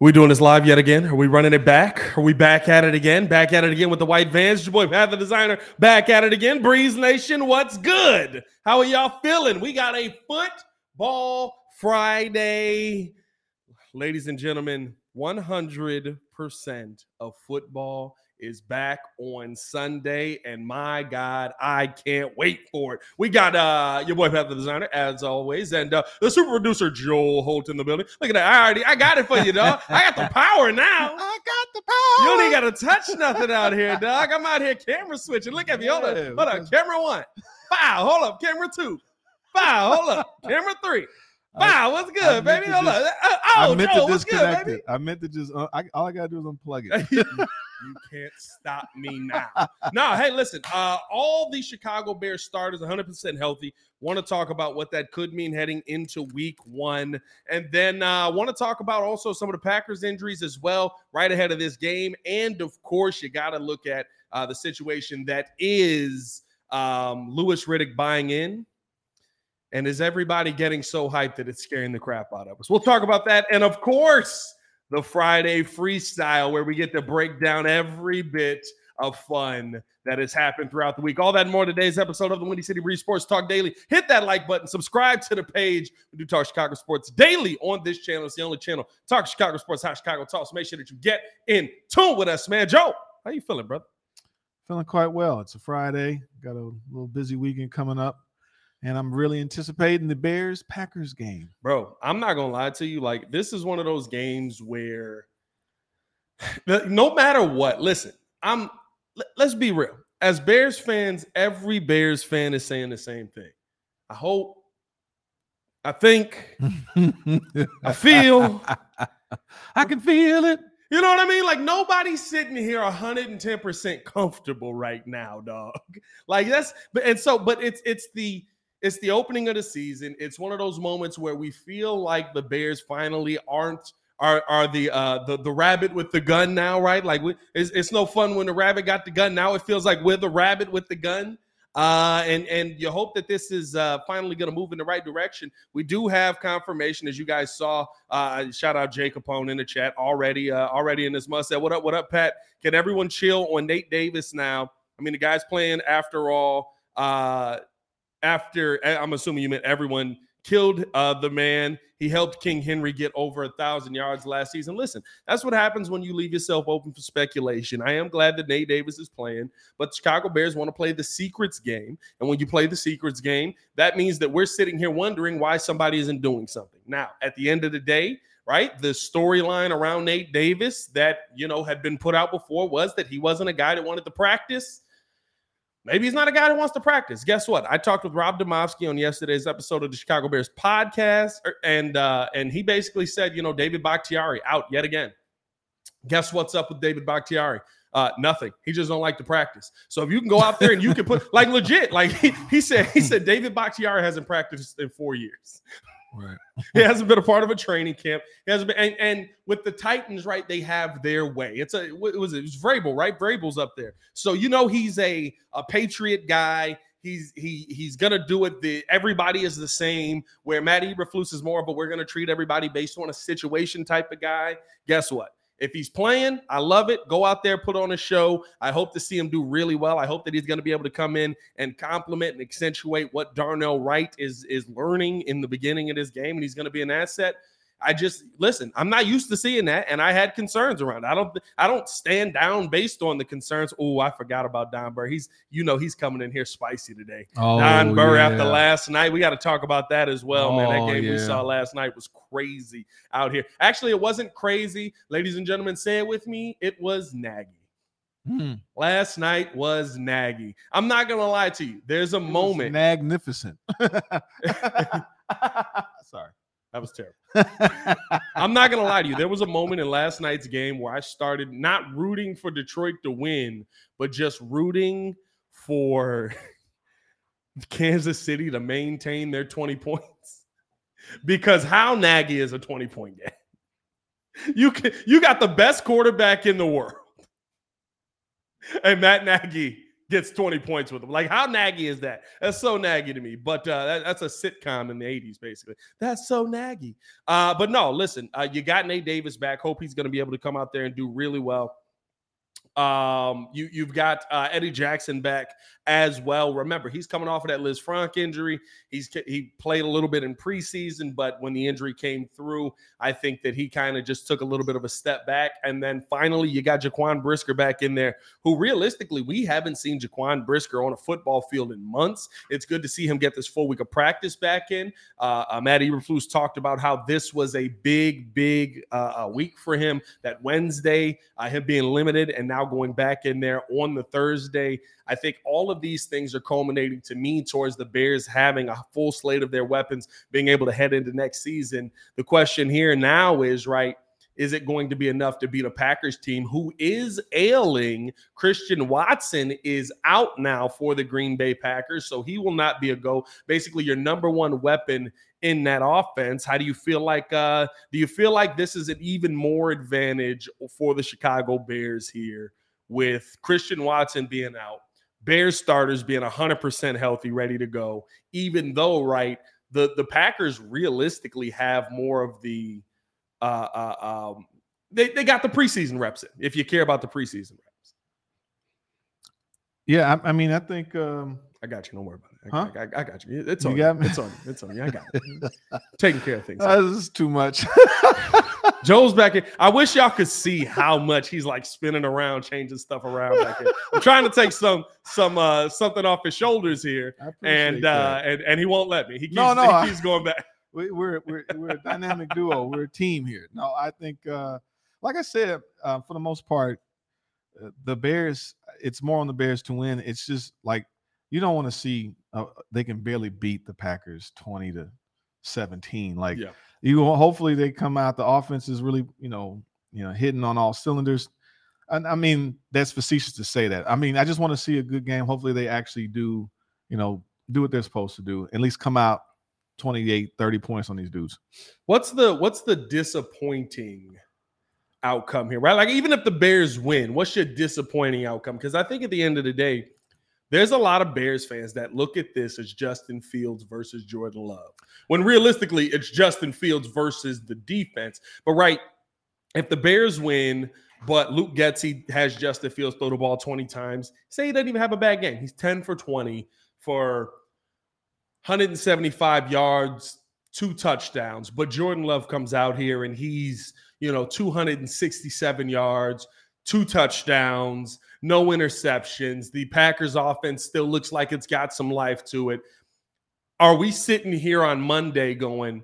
we doing this live yet again? Are we running it back? Are we back at it again? Back at it again with the white vans? Your boy Pat the Designer back at it again. Breeze Nation, what's good? How are y'all feeling? We got a football Friday. Ladies and gentlemen, 100% of football is back on Sunday, and my God, I can't wait for it. We got uh your boy Pat the Designer, as always, and uh, the super producer Joel Holt in the building. Look at that, I already I got it for you, dog. I got the power now. I got the power. You don't even got to touch nothing out here, dog. I'm out here camera switching. Look at me. Hold up, hold up. Camera one. Wow. Hold up. Camera two. Wow. Hold up. Camera three. Wow. What's good, baby? to Hold up. just- Uh, I Oh, meant Joel, to what's good, disconnect baby? it. I meant to just. Uh, I, all I gotta do is unplug it. you can't stop me now. no, hey, listen. Uh, all the Chicago Bears starters 100% healthy. Want to talk about what that could mean heading into week one. And then uh, want to talk about also some of the Packers injuries as well, right ahead of this game. And of course, you got to look at uh, the situation that is um, Louis Riddick buying in. And is everybody getting so hyped that it's scaring the crap out of us? We'll talk about that. And of course, the Friday freestyle, where we get to break down every bit of fun that has happened throughout the week. All that and more today's episode of the Windy City Breeze Sports Talk Daily. Hit that like button, subscribe to the page. We do talk Chicago sports daily on this channel. It's the only channel talk Chicago sports, how Chicago talks. Make sure that you get in tune with us, man. Joe, how you feeling, brother? Feeling quite well. It's a Friday. Got a little busy weekend coming up, and I'm really anticipating the Bears Packers game. Bro, I'm not gonna lie to you. Like, this is one of those games where no matter what, listen, I'm let- let's be real. As Bears fans, every Bears fan is saying the same thing. I hope, I think, I feel. I can feel it. You know what I mean? Like nobody's sitting here 110% comfortable right now, dog. Like that's but and so but it's it's the it's the opening of the season. It's one of those moments where we feel like the Bears finally aren't are are the uh the, the rabbit with the gun now, right? Like we, it's, it's no fun when the rabbit got the gun. Now it feels like we're the rabbit with the gun. Uh, and and you hope that this is uh, finally going to move in the right direction. We do have confirmation, as you guys saw. Uh, shout out Jay Capone in the chat already. Uh, already in this must say, what up, what up, Pat? Can everyone chill on Nate Davis now? I mean, the guy's playing after all. Uh, after I'm assuming you meant everyone killed uh, the man. He helped King Henry get over a thousand yards last season. Listen, that's what happens when you leave yourself open for speculation. I am glad that Nate Davis is playing, but Chicago Bears want to play the secrets game. And when you play the secrets game, that means that we're sitting here wondering why somebody isn't doing something. Now, at the end of the day, right, the storyline around Nate Davis that, you know, had been put out before was that he wasn't a guy that wanted to practice. Maybe he's not a guy who wants to practice. Guess what? I talked with Rob Domofsky on yesterday's episode of the Chicago Bears podcast, er, and uh, and he basically said, you know, David Bakhtiari out yet again. Guess what's up with David Bakhtiari? Uh, nothing. He just don't like to practice. So if you can go out there and you can put like legit, like he, he said, he said David Bakhtiari hasn't practiced in four years. Right. He hasn't been a part of a training camp. He hasn't been, and, and with the Titans, right? They have their way. It's a what was it? Was Vrabel, right? Vrabel's up there, so you know he's a a Patriot guy. He's he he's gonna do it. The everybody is the same. Where Matt Eberflus is more, but we're gonna treat everybody based on a situation type of guy. Guess what? If he's playing, I love it. Go out there, put on a show. I hope to see him do really well. I hope that he's going to be able to come in and complement and accentuate what Darnell Wright is is learning in the beginning of this game, and he's going to be an asset. I just listen. I'm not used to seeing that, and I had concerns around. It. I don't. I don't stand down based on the concerns. Oh, I forgot about Don Burr. He's, you know, he's coming in here spicy today. Oh, Don Burr yeah. after last night. We got to talk about that as well, man. Oh, That game we saw last night was crazy out here. Actually, it wasn't crazy, ladies and gentlemen. Say it with me. It was naggy. Hmm. Last night was naggy. I'm not gonna lie to you. There's a It moment. magnificent. Sorry. That was terrible. I'm not gonna lie to you. There was a moment in last night's game where I started not rooting for Detroit to win, but just rooting for Kansas City to maintain their 20 points. Because how naggy is a 20 point game? You can you got the best quarterback in the world. And Matt Nagy gets 20 points with them. Like, how naggy is that? That's so naggy to me. But uh, that, that's a sitcom in the 80s, basically. That's so naggy. Uh, but no, listen, uh, you got Nate Davis back. Hope he's going to be able to come out there and do really well. Um, you you've got uh, Eddie Jackson back as well. Remember, he's coming off of that Lisfranc injury. He's he played a little bit in preseason, but when the injury came through, I think that he kind of just took a little bit of a step back. And then finally, you got Jaquan Brisker back in there, who realistically we haven't seen Jaquan Brisker on a football field in months. It's good to see him get this full week of practice back in. Uh, uh, Matt Eberflus talked about how this was a big, big uh, week for him. That Wednesday, uh, him being limited, and now going back in there on the Thursday. I think all of these things are culminating to me towards the Bears having a full slate of their weapons, being able to head into next season. The question here now is right. Is it going to be enough to beat a Packers team who is ailing? Christian Watson is out now for the Green Bay Packers, so he will not be a go. Basically, your number one weapon in that offense. How do you feel like uh do you feel like this is an even more advantage for the Chicago Bears here with Christian Watson being out? Bears starters being 100% healthy, ready to go, even though, right, the, the Packers realistically have more of the, uh, um, they, they got the preseason reps in, if you care about the preseason reps. Yeah, I, I mean, I think. Um, I got you. Don't worry about it. Huh? I, I, I got you. It's on You you. It's on you. It's on you. I got it. Taking care of things. uh, this is too much. Joe's back in. I wish y'all could see how much he's like spinning around, changing stuff around back. I'm trying to take some some uh something off his shoulders here, I and uh that. and and he won't let me. He keeps, No, no, he I- keeps going back. We, we're we're we're a dynamic duo. We're a team here. No, I think, uh, like I said, uh, for the most part, uh, the Bears. It's more on the Bears to win. It's just like you don't want to see uh, they can barely beat the Packers twenty to seventeen. Like Yeah. you, hopefully they come out. The offense is really you know you know hitting on all cylinders. And I mean that's facetious to say that. I mean I just want to see a good game. Hopefully they actually do you know do what they're supposed to do. At least come out 28, 30 points on these dudes. What's the what's the disappointing outcome here, right? Like even if the Bears win, what's your disappointing outcome? Because I think at the end of the day, there's a lot of Bears fans that look at this as Justin Fields versus Jordan Love. When realistically, it's Justin Fields versus the defense. But right, if the Bears win, but Luke Getsy has Justin Fields throw the ball 20 times, say he doesn't even have a bad game. He's 10 for 20 for 175 yards, two touchdowns. But Jordan Love comes out here and he's, you know, 267 yards, two touchdowns, no interceptions. The Packers offense still looks like it's got some life to it. Are we sitting here on Monday going,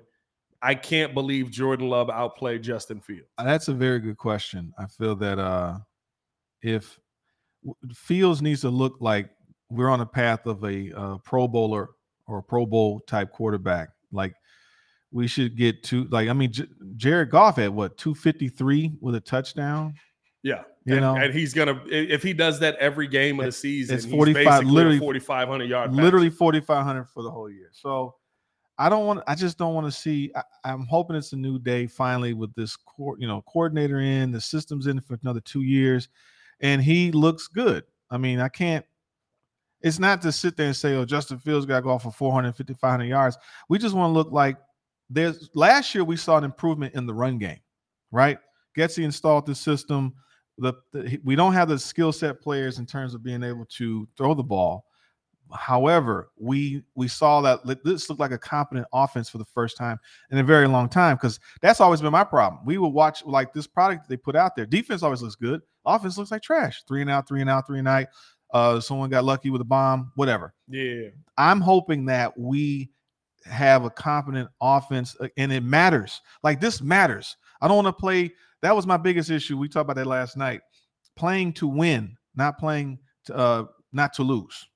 I can't believe Jordan Love outplayed Justin Fields? Uh, That's a very good question. I feel that uh if Fields needs to look like we're on a path of a uh, Pro Bowler or a Pro Bowl type quarterback, like we should get to like I mean J- Jared Goff at what 253 with a touchdown. Yeah. You and, know? and he's gonna if he does that every game of the season, it's 45 literally- 4,500 yard literally 4500 for the whole year so i don't want i just don't want to see I, i'm hoping it's a new day finally with this court you know coordinator in the system's in for another two years and he looks good i mean i can't it's not to sit there and say oh justin fields got to go off for 450 500 yards we just want to look like there's last year we saw an improvement in the run game right Getsy installed the system the, the we don't have the skill set players in terms of being able to throw the ball However, we we saw that this looked like a competent offense for the first time in a very long time because that's always been my problem. We would watch like this product they put out there. Defense always looks good. Offense looks like trash. Three and out, three and out, three and out. Uh, someone got lucky with a bomb, whatever. Yeah. I'm hoping that we have a competent offense uh, and it matters. Like this matters. I don't want to play. That was my biggest issue. We talked about that last night. Playing to win, not playing to uh not to lose.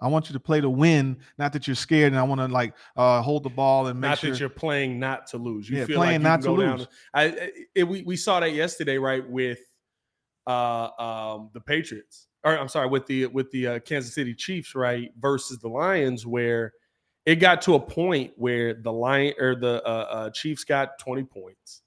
I want you to play to win, not that you're scared and I want to like uh hold the ball and make not sure that you're playing not to lose. You Yeah, feel playing like not to down. lose. I, I it, we we saw that yesterday, right? With uh um the Patriots, or I'm sorry, with the with the uh, Kansas City Chiefs, right, versus the Lions, where it got to a point where the Lion or the uh, uh, Chiefs got 20 points.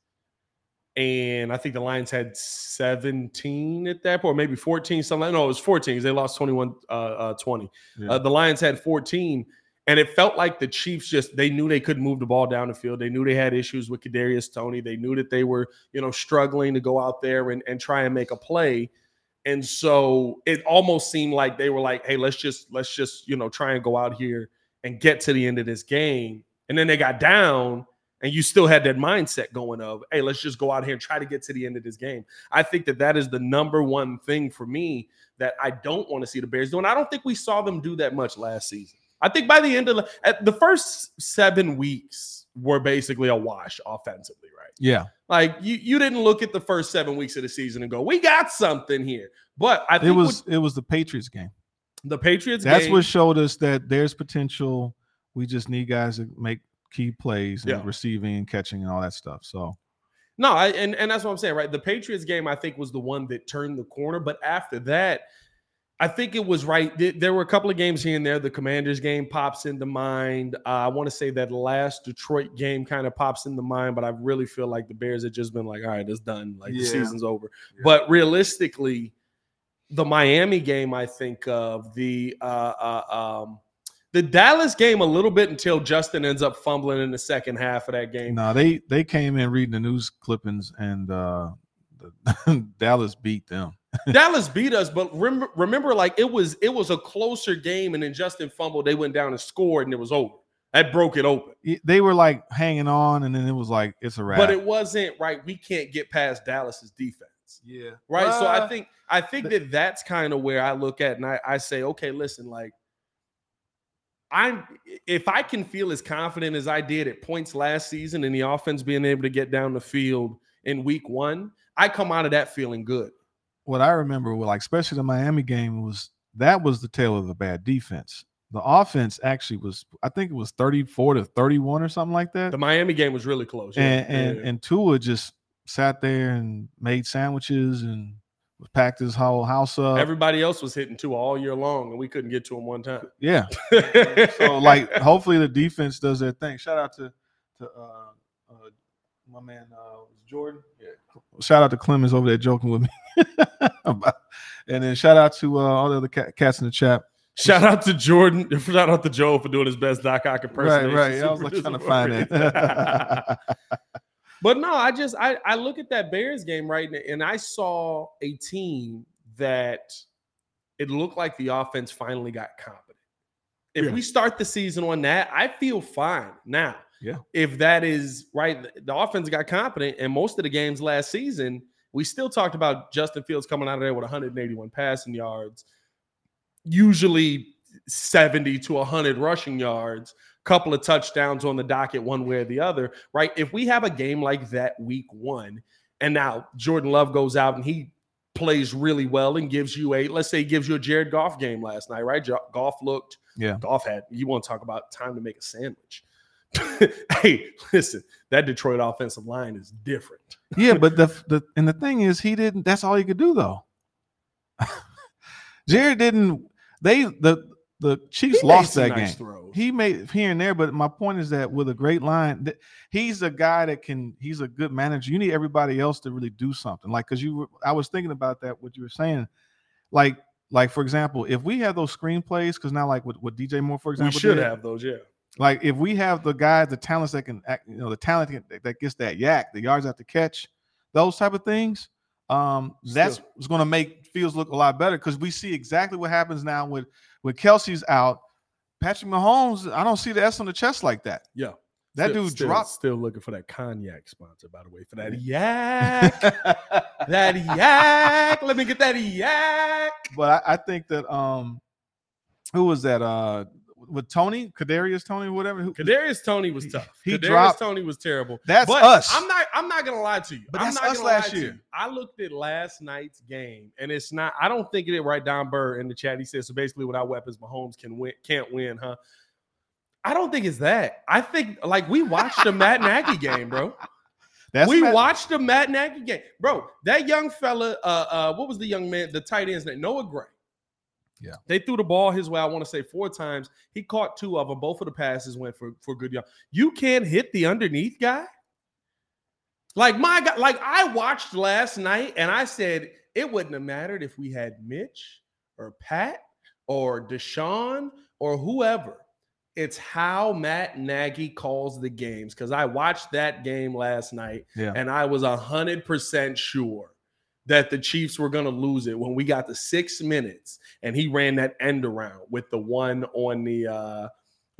and I think the Lions had 17 at that point, maybe 14, something. No, it was 14 because they lost 21 uh, uh, 20. Yeah. Uh, the Lions had 14, and it felt like the Chiefs just they knew they couldn't move the ball down the field. They knew they had issues with Kadarius Toney. They knew that they were you know struggling to go out there and, and try and make a play. And so it almost seemed like they were like, "Hey, let's just let's just you know try and go out here and get to the end of this game." And then they got down, and you still had that mindset going of, "Hey, let's just go out here and try to get to the end of this game." I think that that is the number one thing for me that I don't want to see the Bears doing. I don't think we saw them do that much last season. I think by the end of the, the first seven weeks were basically a wash offensively? Yeah. Like you, you didn't look at the first seven weeks of the season and go, "We got something here." But I think It was it was the Patriots game. the Patriots. That's game, what showed us that there's potential. We just need guys to make key plays and Yeah. receiving and catching and all that stuff. So No, I, and and that's what I'm saying, right? The Patriots game, I think, was the one that turned the corner. But after that, I think it was right. There were a couple of games here and there. The Commanders game pops into mind. Uh, I want to say that last Detroit game kind of pops into mind, but I really feel like the Bears had just been like, all right, it's done. Like the season's over. Yeah. But realistically, the Miami game, I think of the uh, uh, um, the Dallas game a little bit until Justin ends up fumbling in the second half of that game. no, they they came in reading the news clippings and uh the, Dallas beat them. Dallas beat us, but remember, remember, like it was it was a closer game, and then Justin fumbled. They went down and scored, and it was over. That broke it open. They were like hanging on, and then it was like it's a wrap. But it wasn't right. We can't get past Dallas's defense, yeah, right? so I Uh, think I think that that's kind of where I look at, and I, I say, okay, listen, like I'm if I can feel as confident as I did at points last season in the offense being able to get down the field in week one, I come out of that feeling good. what I remember, like especially the Miami game, was that was the tale of the bad defense. The offense actually was, I think it was 34 to 31 or something like that. The Miami game was really close. yeah, and and, yeah. and Tua just sat there and made sandwiches and packed his whole house up. Everybody else was hitting two all year long, and we couldn't get to him one time. yeah. So like, hopefully the defense does their thing. Shout out to to uh, my man uh, Jordan. Yeah. Shout out to Clemens over there joking with me. And then shout out to uh, all the other cats in the chat. shout out to Jordan. Shout out to Joe for doing his best Doc Ock Right, impersonation. right. I was like trying to find disappointed. that. but no, I just I, I look at that Bears game right now, and I saw a team that it looked like the offense finally got competent. If Yeah. we start the season on that, I feel fine now. Yeah. If that is right, the offense got competent, and most of the games last season, we still talked about Justin Fields coming out of there with 181 passing yards, usually 70 to 100 rushing yards, couple of touchdowns on the docket, one way or the other, right? If we have a game like that week one, and now Jordan Love goes out and he plays really well and gives you a, let's say, he gives you a Jared Goff game last night, right? Goff looked, Yeah. Goff had, you want to talk about time to make a sandwich. hey, listen, that Detroit offensive line is different. yeah, but the the and the thing is, he didn't. That's all he could do though. Jared didn't. They the the Chiefs He lost that nice game. throws. He made here and there, but my point is that with a great line, th- he's a guy that can. He's a good manager. You need everybody else to really do something. Like because you, were, I was thinking about that. What you were saying, like like for example, if we have those screenplays, because now like with, with DJ Moore, for example, we should did, have those, yeah. like if we have the guys, the talents that can act, you know, the talent that- that gets that yak, the yards after catch, those type of things. Um, that's what's going to make Fields look a lot better because we see exactly what happens now with with Kelce's out. Patrick Mahomes, I don't see the S on the chest like that. Yeah. That Still- dude still, dropped. Still looking for that cognac sponsor, by the way, for that yak. that yak. Let me get that yak. but I, I think that um, who was that? Uh, with Tony Kadarius Toney, whatever. Who, Kadarius Toney was tough. he Kadarius dropped- Toney was terrible. that's but us. I'm not. I'm not gonna lie to you. But I'm that's not us last lie to year. you. I looked at last night's game, and it's not. I don't think it right. Don Burr in the chat, he says so. Basically, without weapons, Mahomes can win. Can't win, huh? I don't think it's that. I think like we watched the Matt Nagy game, bro. That's we Matt- watched the Matt Nagy game, bro. That young fella, uh, uh, what was the young man, the tight end's name? Noah Gray. Yeah. they threw the ball his way. I want to say four times. He caught two of them. Both of the passes went for for good yards. You can't hit the underneath guy. Like my God, like I watched last night and I said it wouldn't have mattered if we had Mitch or Pat or Deshaun or whoever. It's how Matt Nagy calls the games. Because I watched that game last night Yeah. and I was a hundred percent sure that the Chiefs were gonna lose it when we got to six minutes and he ran that end around with the one on the uh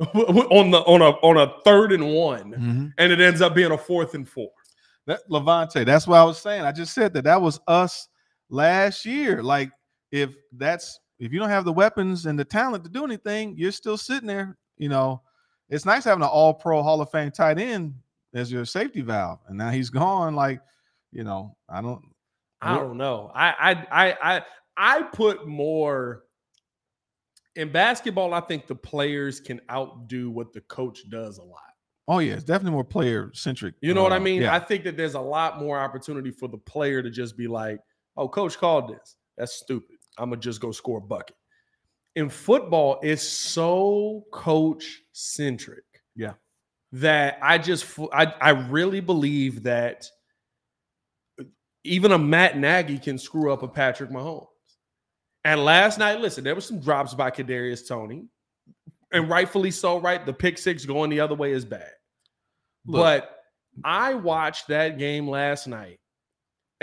on the on a on a third and one Mhm. and it ends up being a fourth and four. That Levante, that's what I was saying. I just said that that was us last year. Like if that's if you don't have the weapons and the talent to do anything, you're still sitting there. You know, it's nice having an All Pro Hall of Fame tight end as your safety valve, and now he's gone. Like, you know, I don't. I don't know. I I I I I put more in basketball. I think the players can outdo what the coach does a lot. Oh yeah, it's definitely more player centric. You know what I Uh, mean? Yeah. I think that there's a lot more opportunity for the player to just be like, "Oh, coach called this. That's stupid. I'm gonna just go score a bucket." In football, it's so coach centric. Yeah. That I just I I really believe that even a Matt Nagy can screw up a Patrick Mahomes. And last night, listen, there were some drops by Kadarius Toney, and rightfully so. Right, the pick six going the other way is bad. Look. but I watched that game last night,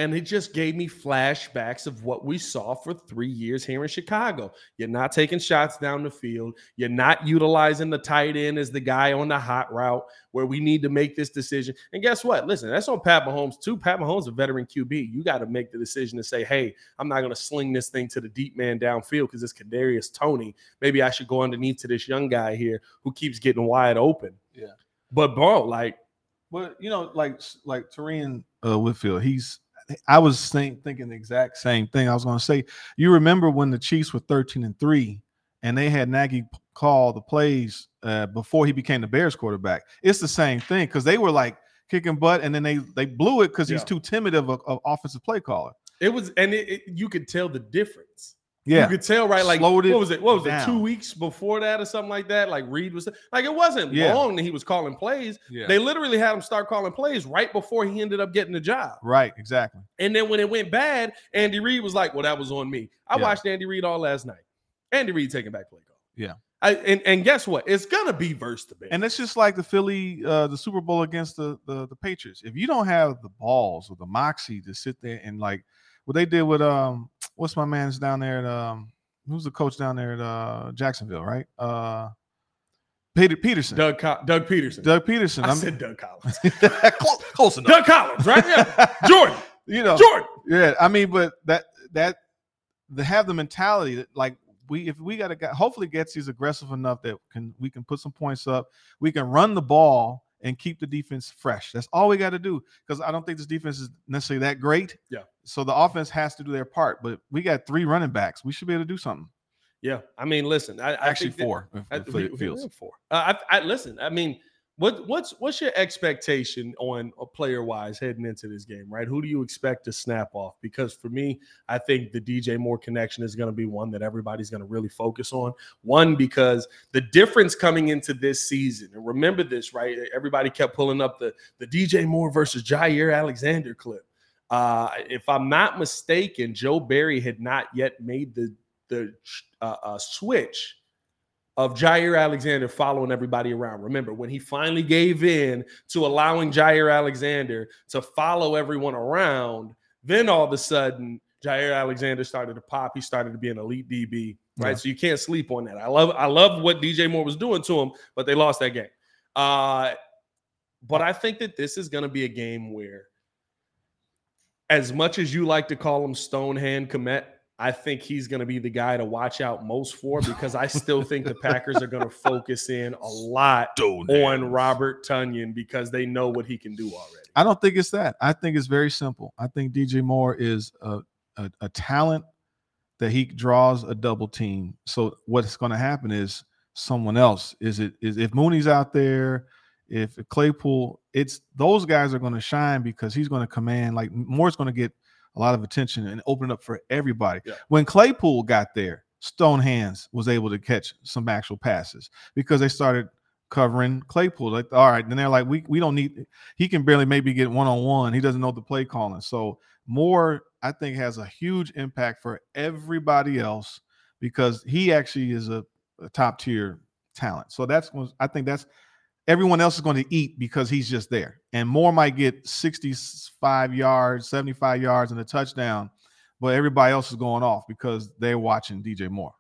and it just gave me flashbacks of what we saw for three years here in Chicago. You're not taking shots down the field. You're not utilizing the tight end as the guy on the hot route where we need to make this decision. And guess what? Listen, that's on Pat Mahomes too. Pat Mahomes, a veteran QB. You got to make the decision to say, hey, I'm not going to sling this thing to the deep man downfield because it's Kadarius Toney. Maybe I should go underneath to this young guy here who keeps getting wide open. Yeah. But bro, like Well, you know, like like Tarian uh, Whitfield, he's. I was saying, thinking the exact same thing. I was going to say, you remember when the Chiefs were thirteen and three, and they had Nagy call the plays uh, before he became the Bears quarterback. It's the same thing because they were like kicking butt, and then they they blew it because he's too timid of an offensive play caller. it was, and it, it- you could tell the difference. Yeah, You could tell, right? Like, Slowed what was it? What was it? Two weeks before that, or something like that. Like Reid was like, it wasn't Yeah. long that he was calling plays. yeah. They literally had him start calling plays right before he ended up getting the job. right, exactly. And then when it went bad, Andy Reid was like, "Well, that was on me." I Yeah. watched Andy Reid all last night. Andy Reid taking back play call. Yeah. I, and and guess what? It's gonna be verse to bear. And it's just like the Philly, uh, the Super Bowl against the, the the Patriots. If you don't have the balls or the moxie to sit there and like what they did with um, what's my man's down there at um, who's the coach down there at uh Jacksonville, right? Uh, Peter Peterson, Doug, Doug Co- Doug Pederson. Peterson. I I'm- said Doug Collins. close, close enough. Doug Collins, right? Yeah. Jordan. you know, Jordan. yeah. I mean, but that that they have the mentality that like we if we got a guy, hopefully Getsy's aggressive enough that can we can put some points up. We can run the ball and keep the defense fresh. That's all we got to do because I don't think this defense is necessarily that great. Yeah. So the offense has to do their part, but we got three running backs. We should be able to do something. Yeah. I mean, listen. I, I Actually, that- four. I, if we, it feels. went four. Uh, I, I listen. I mean, what what's what's your expectation on a player wise heading into this game? Right? Who do you expect to snap off? Because for me, I think the DJ Moore connection is going to be one that everybody's going to really focus on. One because the difference coming into this season, and remember this, right? Everybody kept pulling up the the DJ Moore versus Jaire Alexander clip. Uh, if I'm not mistaken, Joe Barry had not yet made the the uh, uh, switch of Jaire Alexander following everybody around. Remember, when he finally gave in to allowing Jaire Alexander to follow everyone around, then all of a sudden, Jaire Alexander started to pop. He started to be an elite DB, right? Yeah. So you can't sleep on that. I love, I love what DJ Moore was doing to him, but they lost that game. Uh, but I think that this is going to be a game where, as much as you like to call him Stonehand Kmet, I think he's going to be the guy to watch out most for because I still think the Packers are going to focus in a lot on Robert Tonyan because they know what he can do already. I don't think it's that. I think it's very simple. I think DJ Moore is a, a, a talent that he draws a double team. So what's going to happen is someone else. Is it is if Mooney's out there, if Claypool, it's those guys are going to shine because he's going to command. Like Moore's going to get a lot of attention and open it up for everybody. Yeah. When Claypool got there, Stone Hands was able to catch some actual passes because they started covering Claypool. Like, all right, then they're like, we we don't need. He can barely maybe get one on one. He doesn't know the play calling. So Moore, I think, has a huge impact for everybody else because he actually is a, a top tier talent. So that's I think that's everyone else is going to eat because he's just there. And Moore might get 65 yards, 75 yards, and a touchdown, but everybody else is going off because they're watching DJ Moore.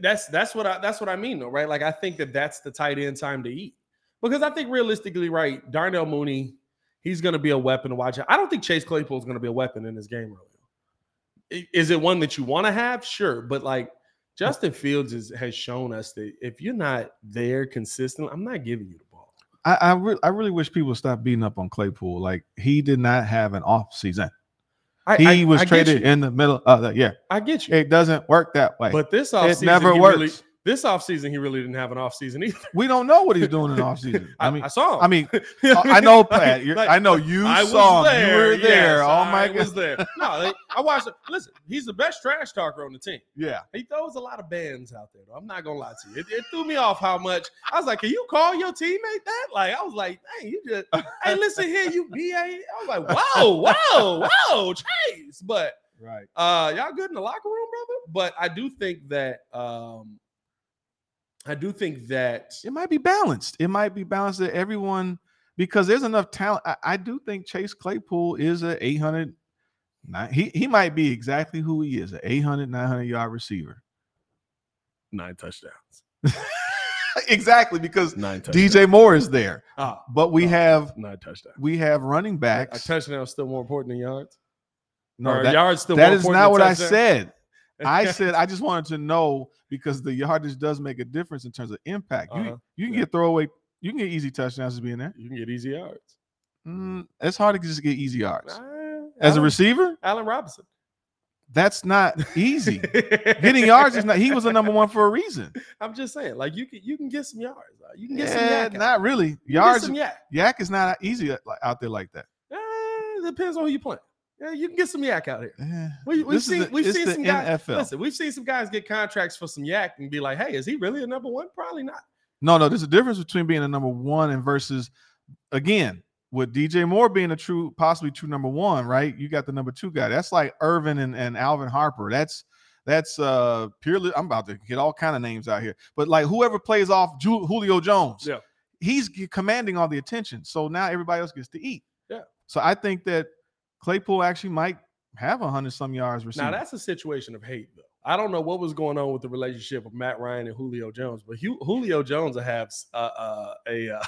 That's that's what I that's what I mean though, right? Like I think that that's the tight end time to eat because I think realistically, right, Darnell Mooney, he's going to be a weapon to watch. I don't think Chase Claypool is going to be a weapon in this game. Really, is it one that you want to have? Sure, but like Justin Fields is, has shown us that if you're not there consistently, I'm not giving you the ball. I I, re- I really wish people stop beating up on Claypool. Like he did not have an off season. I, he I- was traded in the middle of the yeah. I get you, It doesn't work that way. but this offseason, it never works. Really, this offseason, he really didn't have an offseason either. we don't know what he's doing in offseason. I, I mean, I saw him. I mean, I know, Pat. Like, I know you I saw him. there. You were there. Yes, oh my I god. was there. No, they- I watched it. Listen, he's the best trash talker on the team. Yeah. He throws a lot of bands out there. Though. I'm not gonna lie to you. It, it threw me off how much I was like, "Can you call your teammate that?" Like, I was like, "Dang, you just hey, listen here, you ba." I was like, "Whoa, whoa, whoa, Chase!" But Right. uh, y'all good in the locker room, brother. But I do think that um, I do think that It might be balanced. It might be balanced that everyone because there's enough talent. I, I do think Chase Claypool is a 800. Nine, he he might be exactly who he is, an 800, 900 yard receiver. nine touchdowns. exactly because Nine touchdowns. DJ Moore is there, Ah, but we Oh. have nine touchdowns. we have running backs. A touchdown is still more important than yards. No, that- yards still that is not what I said. I said I just wanted to know because the yardage does make a difference in terms of impact. You Uh-huh. you can Yeah. get throwaway, you can get easy touchdowns as being there. you can get easy yards. Mm, it's hard to just get easy yards Nah, as a receiver. Allen Robinson. That's not easy. Getting yards is not. He was the number one for a reason. I'm just saying, like you can you can get some yards. uh, You can get some yak. not really. You can get Yards, yak. yak is not easy uh, like, out there like that. Eh, depends on who you playing. Yeah, you can get some yak out here. Eh, We, we've seen the- we've seen some guys. NFL. Listen, we've seen some guys get contracts for some yak and be like, "Hey, is he really a number one? Probably not." No, no, there's a difference between being a number one and versus again with DJ Moore being a true, possibly true number one, right? You got the number two guy. That's like Irvin and, and Alvin Harper. That's that's uh purely. I'm about to get all kind of names out here, but like whoever plays off Ju- Julio Jones, Yeah. he's commanding all the attention. So now everybody else gets to eat. Yeah. So I think that Claypool actually might have a hundred some yards receiving. Now that's a situation of hate, though. I don't know what was going on with the relationship of Matt Ryan and Julio Jones, but Julio Jones will have uh, uh, a uh,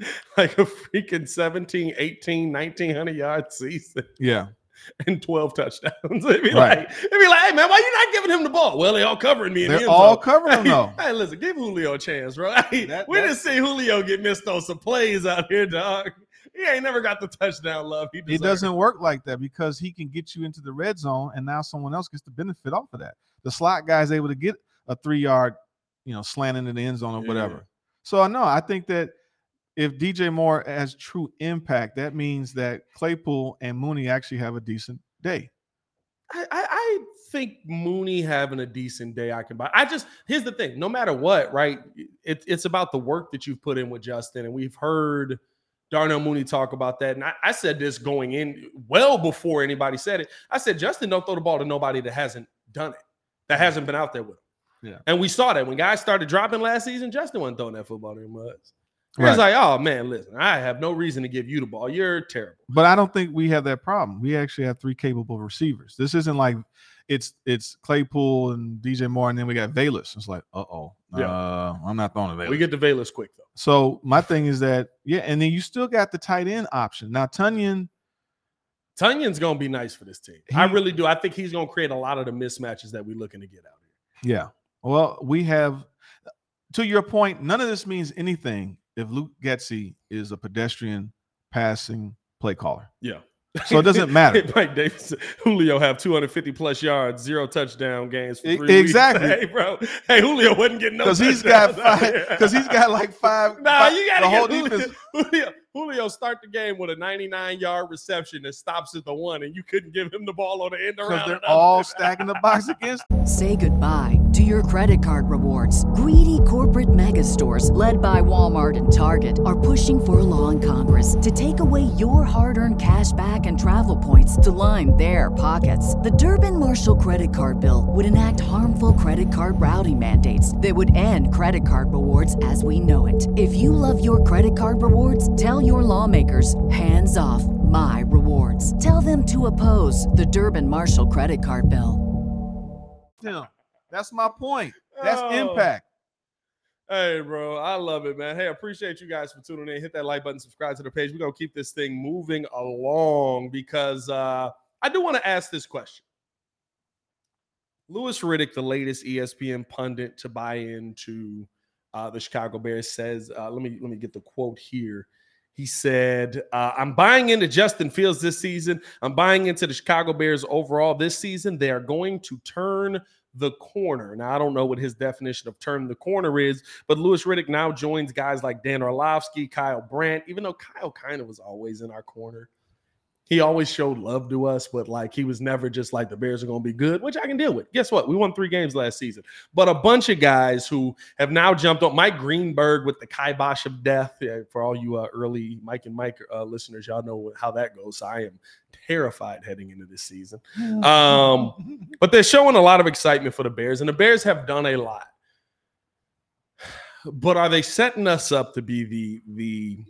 like a freaking 17, 18, 1900 yard season yeah. and 12 touchdowns. It'd be Right. like, it'd be like, hey man, why you not giving him the ball? Well, they all covering me They're end all zone. covering him Hey, though. Hey, listen, give Julio a chance, bro. Hey, That- we that- didn't see Julio get missed on some plays out here, dog. He ain't never got the touchdown love. He It doesn't work like that because he can get you into the red zone, and now someone else gets the benefit off of that. The slot guy is able to get a three yard, you know, slant into the end zone or Yeah. whatever. So I know I think that if DJ Moore has true impact, that means that Claypool and Mooney actually have a decent day. I, I, I think Mooney having a decent day, I can buy. I just here's the thing: no matter what, right? It, it's about the work that you've put in with Justin, and we've heard Darnell Mooney talk about that. And I, I said this going in well before anybody said it. I said Justin don't throw the ball to nobody that hasn't done it, that hasn't been out there with him. Yeah. And we saw that when guys started dropping last season, Justin wasn't throwing that football to him much. He Right. was like, "Oh man, listen, I have no reason to give you the ball. You're terrible." But I don't think we have that problem. We actually have three capable receivers. This isn't like it's it's Claypool and DJ Moore, and then we got Velus. It's like, uh oh, Yeah. uh, I'm not throwing a Velus. We get to Velus quick though. So my thing is that yeah, and then you still got the tight end option. Now Tonyan, Tonyan's gonna be nice for this team. I really do. I think he's gonna create a lot of the mismatches that we're looking to get out here. yeah. Well, we have to your point, none of this means anything if Luke Getsy is a pedestrian passing play caller. Yeah. So it doesn't matter. Mike Davis, Julio have 250 plus yards, zero touchdown games. Exactly. Weeks. Hey, bro. Hey, Julio wasn't getting no Because he's got five, because he's got like five. Nah, five- you the whole get Julio, defense. Julio. Julio start the game with a 99 yard reception that stops at the one, and you couldn't give him the ball on the end Because around. they're all stacking the box against. Say goodbye to your credit card rewards. Greedy corporate mega stores, led by Walmart and Target, are pushing for a law in Congress to take away your hard earned cash back and travel points to line their pockets. The Durbin Marshall credit card bill would enact harmful credit card routing mandates that would end credit card rewards as we know it. If you love your credit card rewards, tell your lawmakers hands off my rewards. Tell them to oppose the Durbin Marshall credit card bill. Them. That's my point. That's Oh. impact. Hey, bro, I love it, man. Hey, I appreciate you guys for tuning in. Hit that like button, subscribe to the page. We're gonna keep this thing moving along because uh, I do want to ask this question. Louis Riddick, the latest ESPN pundit to buy into uh, the Chicago Bears, says, uh, "Let me let me get the quote here." He said, uh, "I'm buying into Justin Fields this season. I'm buying into the Chicago Bears overall this season. They are going to turn the corner. Now, I don't know what his definition of turn the corner is, but Louis Riddick now joins guys like Dan Orlovsky, Kyle Brandt, even though Kyle kind of was always in our corner. He always showed love to us, but like he was never just like the Bears are going to be good, which I can deal with. Guess what? We won three games last season, but a bunch of guys who have now jumped on Mike Greenberg with the kibosh of death. Yeah, for all you uh, early Mike and Mike uh, listeners, y'all know how that goes. So I am terrified heading into this season. Um, but they're showing a lot of excitement for the Bears, and the Bears have done a lot. But are they setting us up to be the the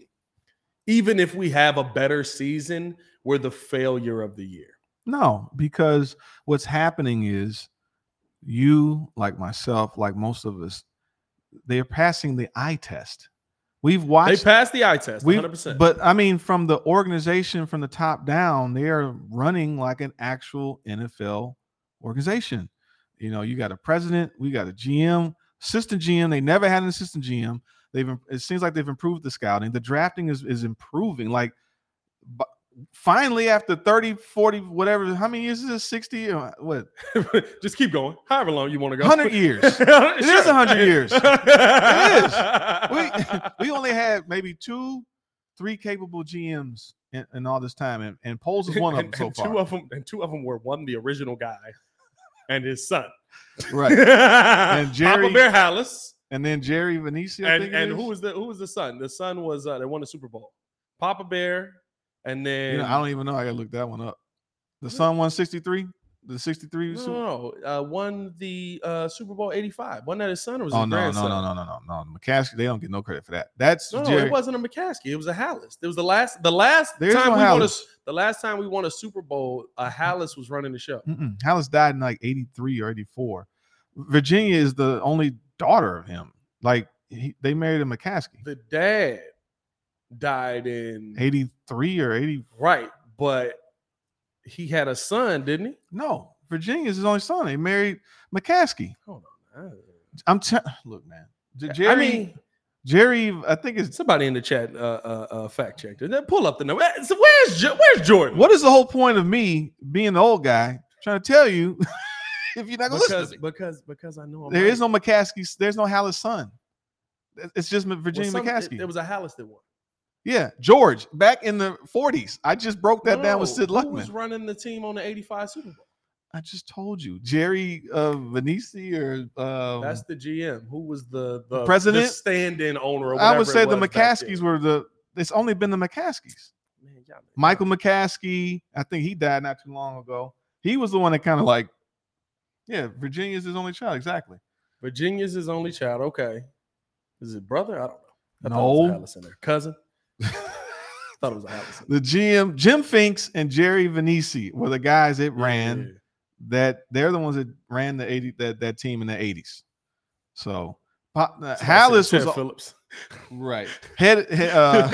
even if we have a better season, we're the failure of the year? No, because what's happening is you, like myself, like most of us, they are passing the eye test. We've watched. They passed the eye test, we 100%. but I mean, from the organization from the top down, they are running like an actual NFL organization. You know, you got a president, we got a GM, assistant GM. They never had an assistant GM. They've it seems like they've improved the scouting. The drafting is is improving. Like finally, after 30, 40, whatever, how many years is this? 60 or what? just keep going. However long you want to go. 100 years. it is 100 years. it is we we only had maybe two, three capable GMs in, in all this time, and, and Poles is one of them and, so and far. Two of them, and two of them were one, the original guy, and his son. right. and Jerry- Papa Bear Halas. And then Jerry Vainisi. I And and is. who was the who was the son? The son was uh, they won the Super Bowl. Papa Bear, and then You know, I don't even know. I gotta look that one up. The son won 63. The 63. no, Super- no, no, uh, won the uh, Super Bowl '85. Wasn't that his son or was Oh no, no, grandson? no, no, no, no, no. McCaskey, they don't get no credit for that. That's No, no, it wasn't a McCaskey. It was a Halas. It was the last, the last There is time no we won a, the last time we won a Super Bowl. A Halas was running the show. Mm-mm. Halas died in like 83 or 84. Virginia is the only daughter of him. Like he, they married a McCaskey. The dad died in 83 or 80. right, but he had a son, didn't he? No, Virginia's his only son. He married McCaskey. Hold on. I'm te- look, man. J- Jerry, I mean, Jerry, I think it's somebody in the chat uh, uh, uh, fact checked it. Pull up the number. Eh, So where's where's Jordan? what is the whole point of me being the old guy trying to tell you if you're not gonna Because listen? because because I know I'm There right. is no McCaskey. There's no Halas son. It's just Well, Virginia some- McCaskey. There was a Halas that won. Yeah, George back in the 40s. I just broke that down with No, Sid Who was running the team on the '85 Super Bowl? I just told you, Jerry uh, Vainisi or um, That's the GM. Who was the the president? the stand-in owner? Or I would say the McCaskeys were the. It's only been the McCaskeys. Man, Michael McCaskey, I think he died not too long ago. He was the one that kind of like, yeah, Virginia's his only child. Exactly. Virginia's his only child. Okay, is it brother? I don't know. I No. was a Halas in there. Cousin. Thought it was a Halas. in The GM, Jim Finks and Jerry Vainisi were the guys that ran Yeah. that. They're the ones that ran the 80 that, that team in the 80s. So Pop, uh, Somebody Halas Ted was Phillips. right. Head, head uh,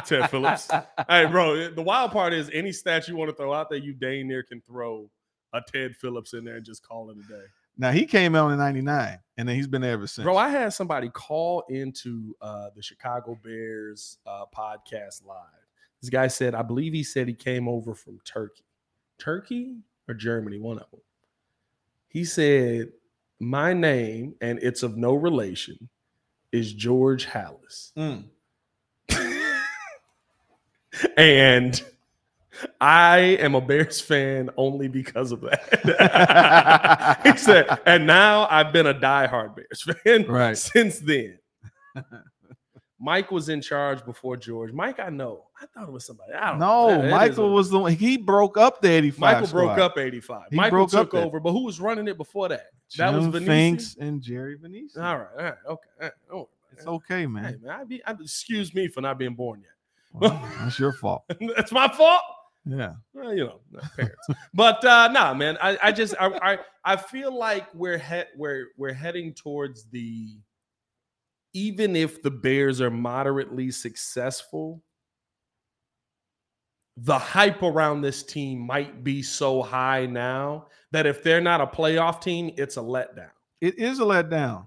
Ted Phillips. Hey, bro, the wild part is any stat you want to throw out there, you dang near can throw a Ted Phillips in there and just call it a day. Now he came out in '99, and then he's been there ever since. Bro, I had somebody call into uh, the Chicago Bears uh, podcast live. This guy said, I believe he said he came over from Turkey. Turkey or Germany, one of them. He said, My name, and it's of no relation, is George Halas. Mm. and I am a Bears fan only because of that. he said, and now I've been a diehard Bears fan Right. since then. Mike was in charge before George. Mike, I know. I thought it was somebody. I don't know. No, it is Michael what- was the one. He broke up the 85. Michael broke squad. up 85. He Michael broke took that. over, but who was running it before that? Jim that was Venetian? Finks and Jerry Venetian. All right, all right, okay. all right, about It's it. okay, Hey, man. man, I be, I, excuse me for not being born Well, that's your fault. yet. That's my fault. Yeah. Well, you know, parents. but uh nah, man. I, I just I, I I feel like we're head we're we're heading towards the even if the Bears are moderately successful, the hype around this team might be so high now that if they're not a playoff team, it's a letdown. It is a letdown.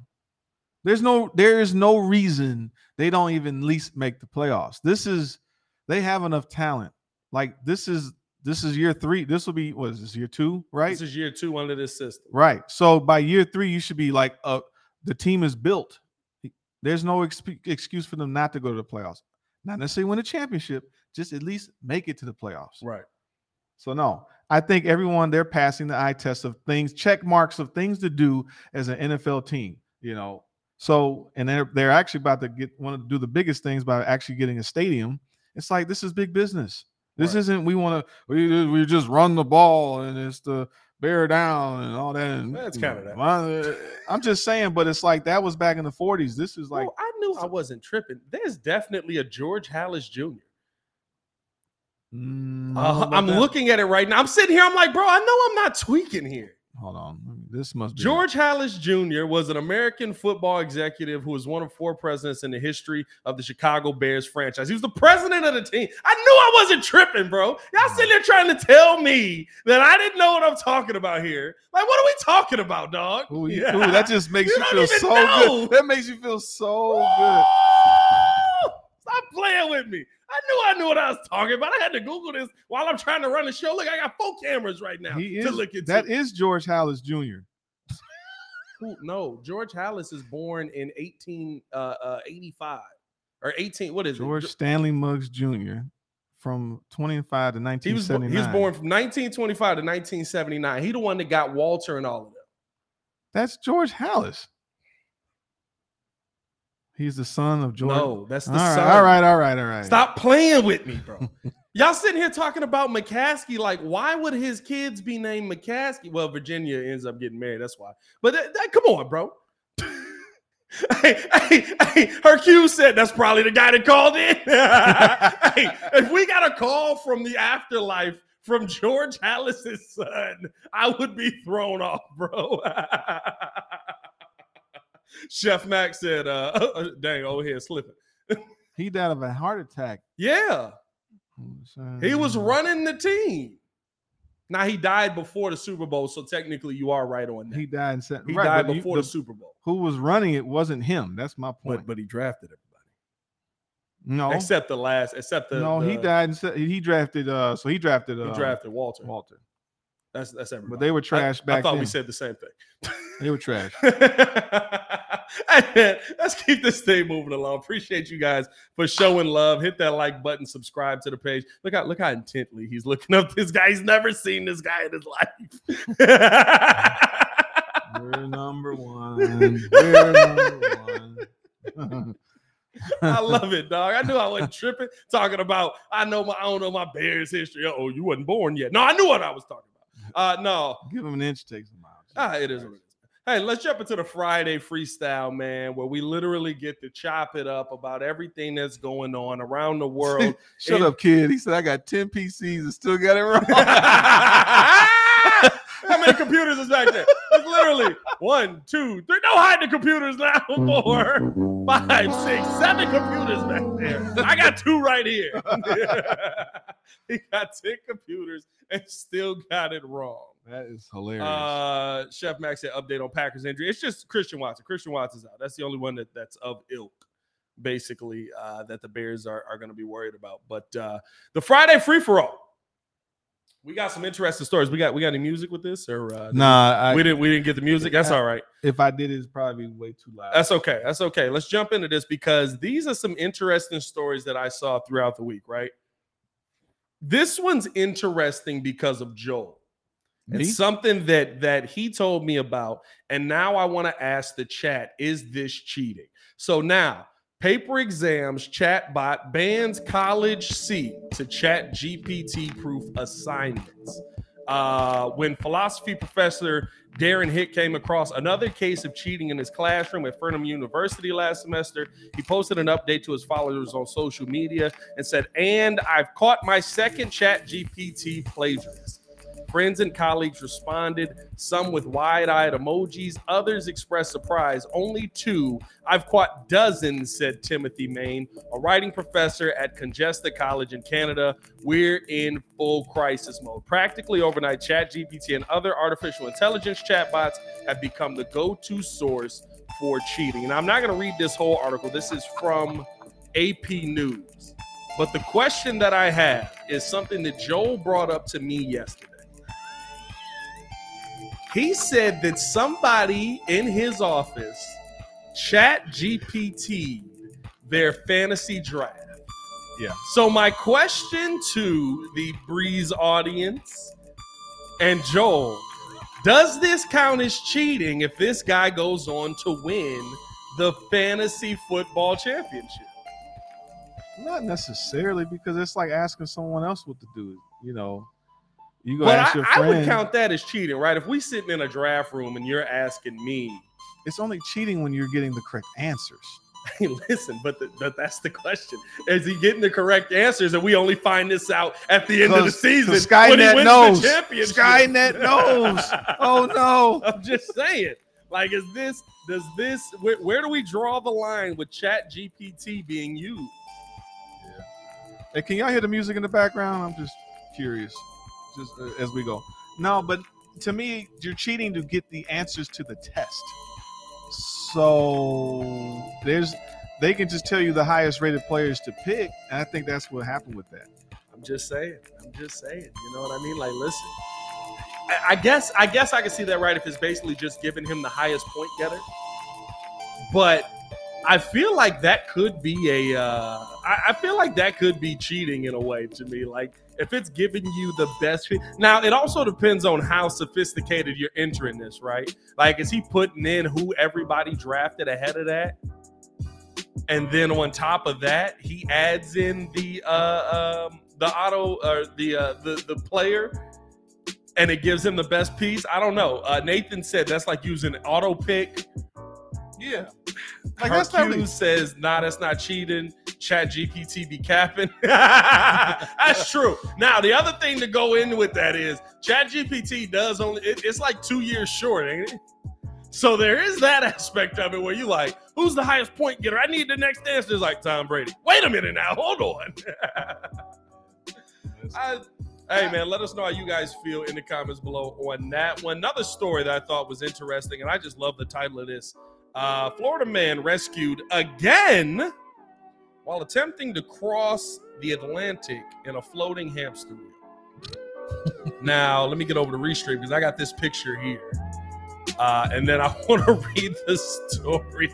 There's no there is no reason they don't even least make the playoffs. This is they have enough talent. Like this is this is year three. This will be what is this year two, right? This is year two under this system. Right. So by year three, you should be like, uh, the team is built. There's no exp- excuse for them not to go to the playoffs. Not necessarily win a championship, just at least make it to the playoffs. Right. So no, I think everyone they're passing the eye test of things, check marks of things to do as an NFL team. You know, so and they're they're actually about to get want to do the biggest things by actually getting a stadium. It's like this is big business. This Right. isn't we want to we we just run the ball and it's the bear down and all that. And, That's kinda that. my- I'm just saying, but it's like that was back in the 40s. This is like well, I knew I wasn't tripping. There's definitely a George Halas Jr. mm, uh, I'm that. looking at it right now. I'm sitting here. I'm like, bro, I know I'm not tweaking here. Hold on, this must be George Halas Jr. was an American football executive who was one of four presidents in the history of the Chicago Bears franchise. He was the president of the team. I knew I wasn't tripping, bro. Y'all sitting there trying to tell me that I didn't know what I'm talking about here. Like, what are we talking about, dog? Ooh, Yeah. ooh, that just makes You you, feel so know. good. That makes you feel so good. Playing with me. I knew I knew what I was talking about. I had to Google this while I'm trying to run the show. Look, I got four cameras right now He to is, look into. that is George Halas Jr. Who- no, George Halas is born in 1885 uh, uh, or 18. What is George it? Stanley Mugs Jr. from 25 to He was, 1979. he was born from 1925 to 1979. He the one that got Walter and all of them. That's George Halas. He's the son of George. No, that's the all right, son. all right, all right, all right. Stop playing with me, bro. Y'all sitting here talking about McCaskey. Like, why would his kids be named McCaskey? Well, Virginia ends up getting married. That's why. But that, that- come on, bro. hey, hey, hey, her Hercule said that's probably the guy that called in. hey, if we got a call from the afterlife from George Halas's son, I would be thrown off, bro. Chef Max said, uh, dang, over here slipping. He died of a heart attack. Yeah. He was Mm. running the team. Now he died before the Super Bowl, so technically you are right on that. He He, died in set. right, died but you- before the- the Super Bowl, who was running it wasn't him. That's my point. but but he drafted everybody no, except the last, except the no, he died. In, he drafted. Uh, so he drafted. He Uh, drafted Walter. Walter. That's that's everybody. But they were trash I, back I thought then. we said the same thing. They were trash. Hey, man, let's keep this thing moving along. Appreciate you guys for showing love. Hit that like button, subscribe to the page. Look how look how intently he's looking up this guy. He's never seen this guy in his life. We're number one. We're number one. I love it, dog. I knew I wasn't tripping. Talking about I know my I don't know my Bears history. Oh, you wasn't born yet. No, I knew what I was talking about. Uh no, Give him an inch, takes him out. Ah, it is. Hey, let's jump into the Friday freestyle, man, where we literally get to chop it up about everything that's going on around the world. Shut And- up, kid. He said I got 10 PCs and still got it wrong. How many computers is back there? It's literally one, two, three. No hiding the computers now. Four, five, six, seven computers back there. I got two right here. he got 10 computers and still got it wrong. that is hilarious. Uh, Chef Max said update on Packers injury. It's just Christian Watson. Christian Watson's out. That's the only one that, that's of ilk, basically, uh, that the Bears are, are going to be worried about. But uh, the Friday free for all. We got some interesting stories. We got we got any music with this or uh, did nah, I, we, we didn't we didn't get the music. That's all right. if I did, it's probably way too loud. That's okay. That's okay. Let's jump into this because these are some interesting stories that I saw throughout the week. Right. This one's interesting because of Joel. Me? It's something that that he told me about, and now I want to ask the chat: Is this cheating? So now, paper exams chatbot bans college seat to Chat GPT proof assignments. Uh, when philosophy professor Darren Hick came across another case of cheating in his classroom at Fordham University last semester, he posted an update to his followers on social media and said, "And I've caught my second Chat GPT plagiarist." Friends and colleagues responded, some with wide eyed emojis, others expressed surprise. Only two. I've caught dozens, said Timothy Main, a writing professor at Conestoga College in Canada. We're in full crisis mode. Practically overnight, ChatGPT and other artificial intelligence chatbots have become the go to source for cheating. And I'm not going to read this whole article, this is from AP News. But the question that I have is something that Joel brought up to me yesterday. He said that somebody in his office chat GPT their fantasy draft. Yeah. So my question to the Breeze audience and Joel, does this count as cheating if this guy goes on to win the fantasy football championship? Not necessarily because it's like asking someone else what to do. You know, you go But ask I, your I would count that as cheating, right? If we sitting in a draft room and you're asking me, It's only cheating when you're getting the correct answers. hey, listen, but, the, but that's the question: Is he getting the correct answers, and we only find this out at the end of the 'Cause- season 'cause when he Skynet wins knows. the championship? Skynet knows. Oh no. I'm just saying. Like, is this? Does this? Where, where do we draw the line with Chat GPT being used? Hey, can y'all hear the music in the background? I'm just curious, just uh, as we go. No, but to me, you're cheating to get the answers to the test. So there's, they can just tell you the highest rated players to pick, and I think that's what happened with that. I'm just saying. I'm just saying. You know what I mean? Like, listen. I, I guess I guess I can see that right if it's basically just giving him the highest point getter. But I feel like that could be a. Uh, I, I feel like that could be cheating in a way to me. Like if it's giving you the best. Now it also depends on how sophisticated you're entering this, right? Like is he putting in who everybody drafted ahead of that? and then on top of that, he adds in the uh, um, the auto or the uh, the the player, and it gives him the best piece. I don't know. Uh, Nathan said that's like using auto pick. Yeah, Like like that's not really, says, "Nah, that's not cheating." Chat GPT be capping. that's true. Now the other thing to go in with that is Chat GPT does only. It, it's like two years short, ain't it? So there is that aspect of it where you like, who's the highest point getter? I need the next answer. Is like Tom Brady. Wait a minute now, hold on. I, hey man, let us know how you guys feel in the comments below on that one. Another story that I thought was interesting, and I just love the title of this. Uh, Florida man rescued again while attempting to cross the Atlantic in a floating hamster wheel. now, let me get over to Restream because I got this picture here. Uh, and then I want to read the story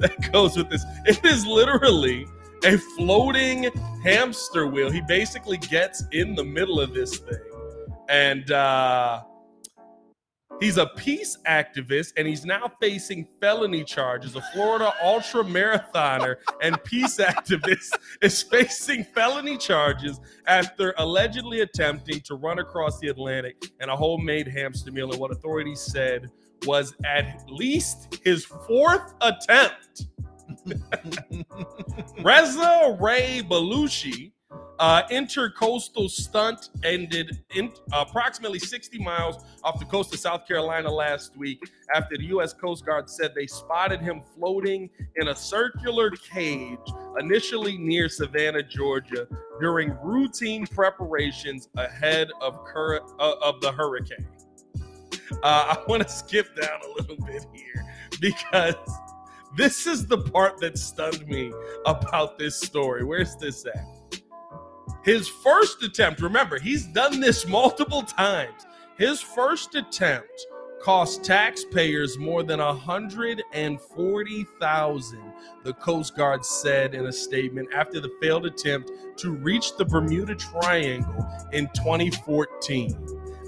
that goes with this. It is literally a floating hamster wheel. He basically gets in the middle of this thing, and uh, he's a peace activist, and he's now facing felony charges. A Florida ultra marathoner and peace activist is facing felony charges after allegedly attempting to run across the Atlantic in a homemade hamster wheel. And what authorities said was at least his fourth attempt. Reza Ray Baluchi, uh, intercoastal stunt ended in approximately 60 miles off the coast of South Carolina last week after the U.S. Coast Guard said they spotted him floating in a circular cage initially near Savannah, Georgia, during routine preparations ahead of, cur- uh, of the hurricane. Uh, I want to skip down a little bit here because this is the part that stunned me about this story. Where's this at? His first attempt, remember, he's done this multiple times. His first attempt cost taxpayers more than 140,000, the Coast Guard said in a statement after the failed attempt to reach the Bermuda Triangle in 2014.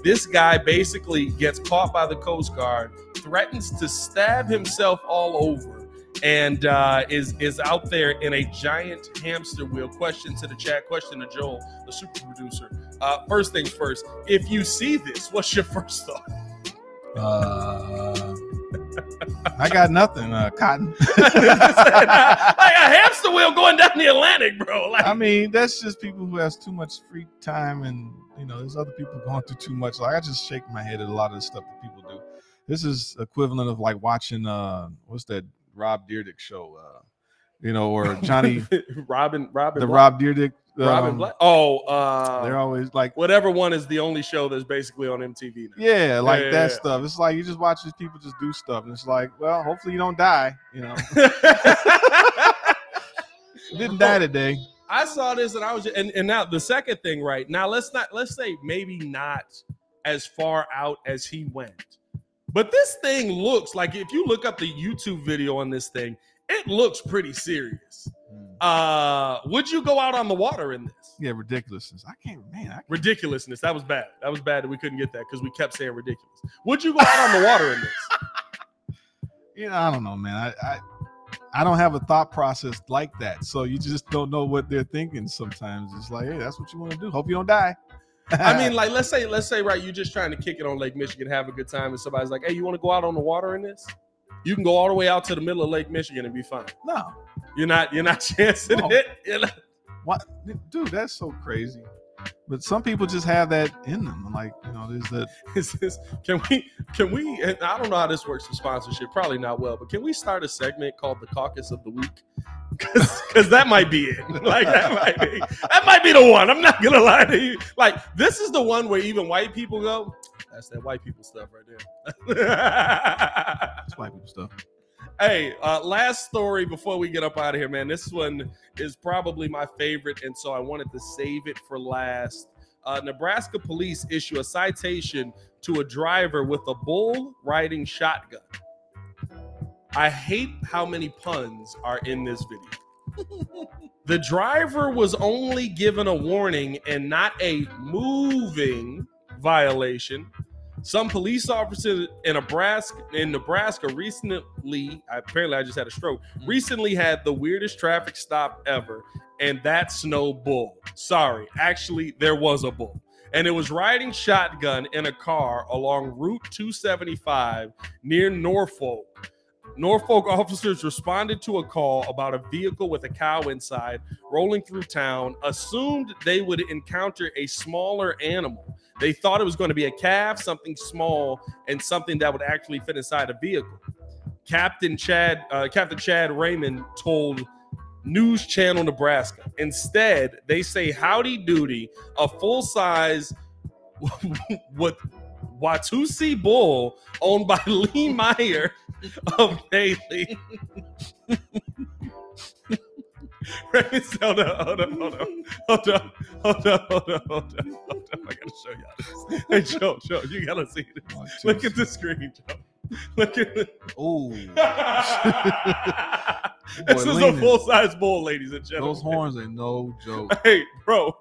This guy basically gets caught by the Coast Guard, threatens to stab himself all over, and uh, is is out there in a giant hamster wheel. Question to the chat. Question to Joel, the super producer. Uh, first things first. If you see this, what's your first thought? Uh, I got nothing. Uh, cotton. like a hamster wheel going down the Atlantic, bro. Like, I mean, that's just people who has too much free time, and you know, there's other people going through too much. Like I just shake my head at a lot of the stuff that people do. This is equivalent of like watching uh, what's that Rob Dyrdek show? Uh, you know, or Johnny Robin, Robin, the Black- Rob. Robin um, Black. Oh, uh, They're always like, whatever one is the only show that's basically on MTV. Now. yeah, like yeah, that yeah. stuff. It's like you just watch these people just do stuff, and it's like, well, hopefully you don't die. You know, didn't die today. I saw this and I was and, and now the second thing, right? Now let's not let's say maybe not as far out as he went. But this thing looks like if you look up the YouTube video on this thing, it looks pretty serious. Uh would you go out on the water in this? Yeah, ridiculousness. I can't, man. I Ridiculousness. That was bad. That was bad that we couldn't get that because we kept saying ridiculous. Would you go out on the water in this? you know, I don't know, man. I, I I don't have a thought process like that. So you just don't know what they're thinking sometimes. It's like, hey, that's what you want to do. Hope you don't die. I mean, like, let's say, let's say, right, you're just trying to kick it on Lake Michigan, have a good time, and somebody's like, "Hey, you want to go out on the water in this?" You can go all the way out to the middle of Lake Michigan and be fine. no. You're not, you're not chancing No. it. Not- What dude, that's so crazy. But some people just have that in them. Like, you know, there's that Is this, can we, can we? And I don't know how this works for sponsorship. Probably not well, but can we start a segment called the Caucus of the Week? Because that might be it. Like that might be that might be the one. I'm not gonna lie to you. Like this is the one where even white people go. That's that white people stuff right there. that's white people stuff. Hey, uh, last story before we get up out of here, man. This one is probably my favorite, and so I wanted to save it for last. Uh, Nebraska police issue a citation to a driver with a bull riding shotgun. I hate how many puns are in this video. the driver was only given a warning and not a moving violation. Some police officers in Nebraska in Nebraska recently, apparently I just had a stroke, mm-hmm. recently had the weirdest traffic stop ever, and that's no bull. Sorry, actually, there was a bull. And it was riding shotgun in a car along Route 275 near Norfolk. Norfolk officers responded to a call about a vehicle with a cow inside rolling through town, assumed they would encounter a smaller animal. They thought it was going to be a calf, something small, and something that would actually fit inside a vehicle. Captain Chad, uh, Captain Chad Raymond told News Channel Nebraska. Instead, they say howdy doody, a full size with Watusi bull owned by Lee Meyer of Bailey. hold up! hold up! hold up! hold up! hold up! hold up! hold. I gotta show y'all this. Hey, Joe, Joe, you gotta see this. Oh, Look at the screen, Joe. Look at it. Oh, this is a full size bull, ladies and gentlemen. those horns ain't no joke. Hey, bro.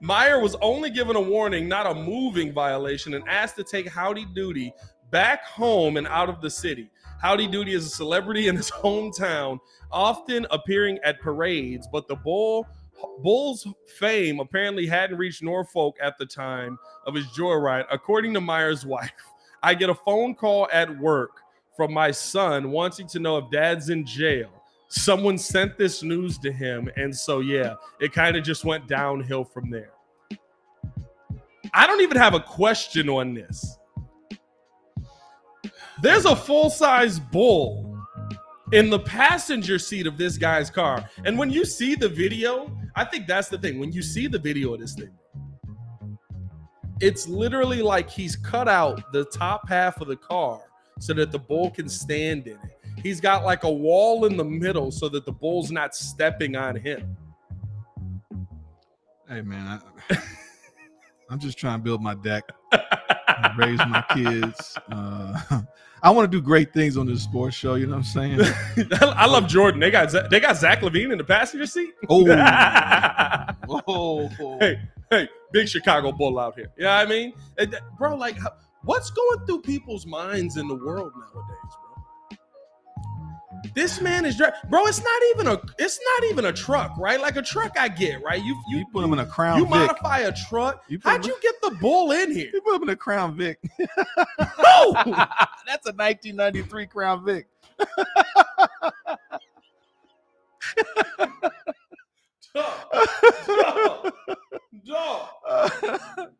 Meyer was only given a warning, not a moving violation, and asked to take Howdy Doody back home and out of the city. Howdy Doody is a celebrity in his hometown, often appearing at parades, but the bull Bull's fame apparently hadn't reached Norfolk at the time of his joyride. According to Meyer's wife, I get a phone call at work from my son wanting to know if dad's in jail. Someone sent this news to him, and so yeah, it kind of just went downhill from there. I don't even have a question on this. There's a full size bull in the passenger seat of this guy's car. And when you see the video, I think that's the thing. When you see the video of this thing, it's literally like he's cut out the top half of the car so that the bull can stand in it. He's got like a wall in the middle so that the bull's not stepping on him. Hey man, I, I'm just trying to build my deck. raise my kids. Uh, I want to do great things on this sports show. You know what I'm saying? I love Jordan. They got they got Zach LaVine in the passenger seat. Oh, oh, hey, hey, big Chicago Bull out here. You know I mean, bro? Like, what's going through people's minds in the world nowadays, bro? This man is, dri- bro. It's not even a, it's not even a truck, right? Like a truck, I get, right? You you you put him in a Crown you Vic. modify a truck. You How'd him- you get the bull in here? You put him in a Crown Vic. No, That's a 1993 Crown Vic. dog, dog, dog.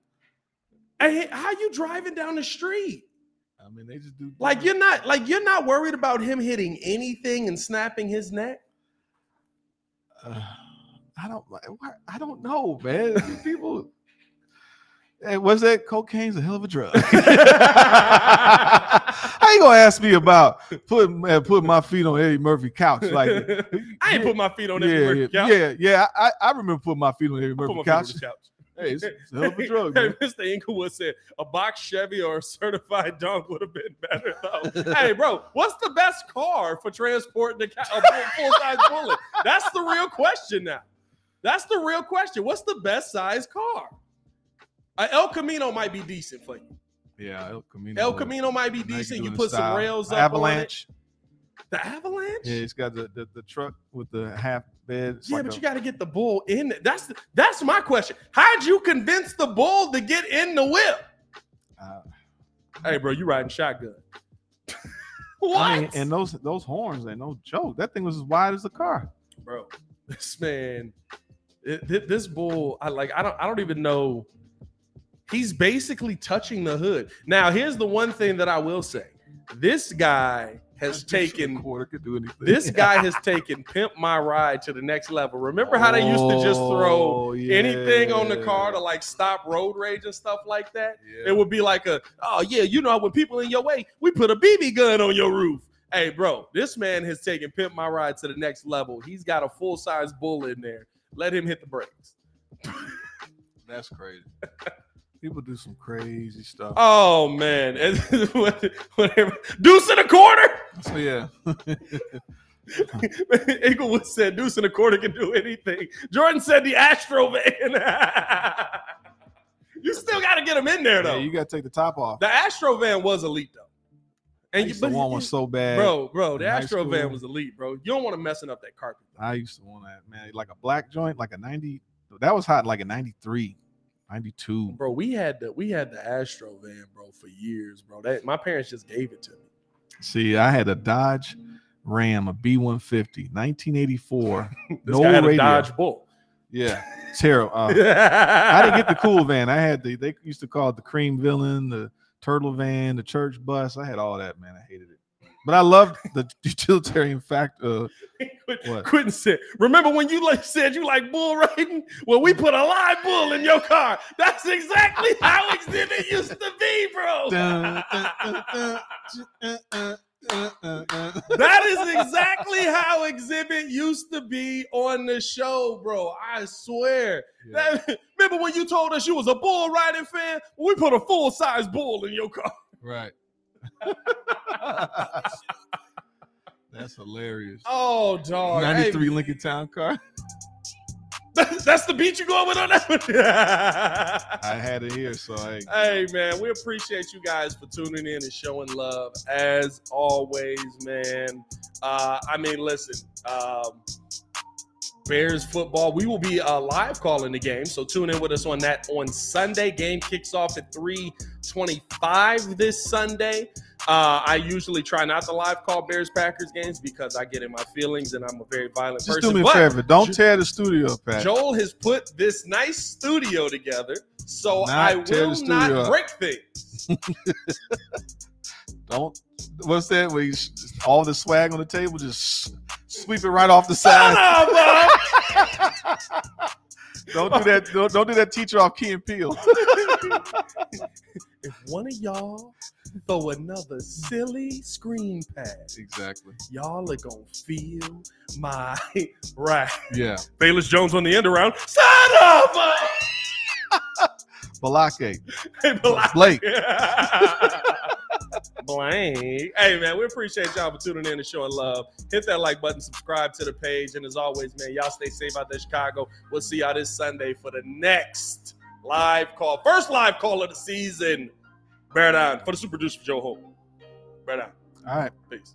Hey, how you driving down the street? I mean, they just do Like you're not like you're not worried about him hitting anything and snapping his neck. Uh, I don't. I don't know, man. People. Hey, what's that? Cocaine's a hell of a drug. How you gonna ask me about putting uh, putting my feet on Eddie Murphy couch? Like, I ain't put my feet on yeah, Murphy yeah, couch. yeah, yeah. I, I remember putting my feet on Eddie I Murphy my feet on couch. couch. Hey, it's, it's a hell of a drug, Hey, man. Mr. Inglewood said a box Chevy or a certified dunk would have been better though. hey, bro, what's the best car for transporting the ca- a full size bullet? That's the real question now. That's the real question. What's the best size car? Uh, El Camino might be decent for you. Yeah, El Camino. El Camino might be decent. You put some style. rails up Avalanche. on it. The Avalanche? Yeah, it's got the, the, the truck with the half It's Yeah, like but a- you got to get the bull in. That's the, that's my question. How'd you convince the bull to get in the whip? uh, Hey, bro, you riding shotgun? what, I mean, and those those horns ain't no joke. That thing was as wide as the car. bro? This man, it- this bull, I like. I don't. I don't even know. He's basically touching the hood. Now, here's the one thing that I will say. This guy has taken quarter could do anything. this guy has taken pimp my ride to the next level. Remember how they used to just oh, throw Oh, anything on the car to like stop road rage and stuff like that? Yeah. It would be like a, oh yeah, you know when people in your way, we put a BB gun on your roof. Hey, bro, this man has taken pimp my ride to the next level. He's got a full size bull in there. Let him hit the brakes. That's crazy. People do some crazy stuff. Oh man, whatever. Deuce in a quarter. So yeah, Inglewood said Deuce in a quarter can do anything. Jordan said the Astro van. you still got to get him in there though. yeah, you got to take the top off. the Astro van was elite though. I And you, to want one so bad, bro, bro, the Astro van was elite, bro. You don't want to messing up that carpet. I used to want that man, like a black joint, like a ninety. That was hot, like a 93, 92. Bro, we had the we had the Astro van, bro, for years, bro. That my parents just gave it to me. See, I had a Dodge Ram, a B150, 1984. This No guy radio. Dodge Bull. Yeah, terrible. Uh, I didn't get the cool van. I had the they used to call it the cream villain, the turtle van, the church bus. I had all that, man. I hated it. But I love the utilitarian fact. Quit- What? Quentin said, "Remember when you like said you like bull riding? Well, we put a live bull in your car. That's exactly how exhibit used to be, bro. dun, dun, dun, dun, uh, uh, uh, uh, uh. That is exactly how exhibit used to be on the show, bro. I swear. Yeah. That- remember when you told us you was a bull riding fan? We put a full size bull in your car. Right. That's hilarious. Oh, dog. Hey, 93 Lincoln Town car. that's the beat you going with on that one. I had it here, so hey, Hey man, we appreciate you guys for tuning in and showing love as always, man. Uh, I mean, listen, um, Bears football. We will be uh, live calling the game, so tune in with us on that on Sunday. Game kicks off at three twenty-five this Sunday. Uh, I usually try not to live call Bears Packers games because I get in my feelings and I'm a very violent just person. do me a But favor. Don't tear the studio up. Joel has put this nice studio together, so Not I will not break things. Don't. What's that? Where you, all the swag on the table, just sweep it right off the side. a- don't do that. Don't, don't do that. Teacher off Key and Peele. if one of y'all throw another silly screen pass, exactly. y'all are gonna feel my wrath. Yeah. Bayless Jones on the end around. Son of a Balake. Hey, Blake. Blake. Blake. Hey, man, we appreciate y'all for tuning in and showing love. Hit that like button, subscribe to the page. And as always, man, y'all stay safe out there, Chicago. We'll see y'all this Sunday for the next live call. First live call of the season. Bear down. For the super producer, Joe Holt. Bear down. All right. Peace.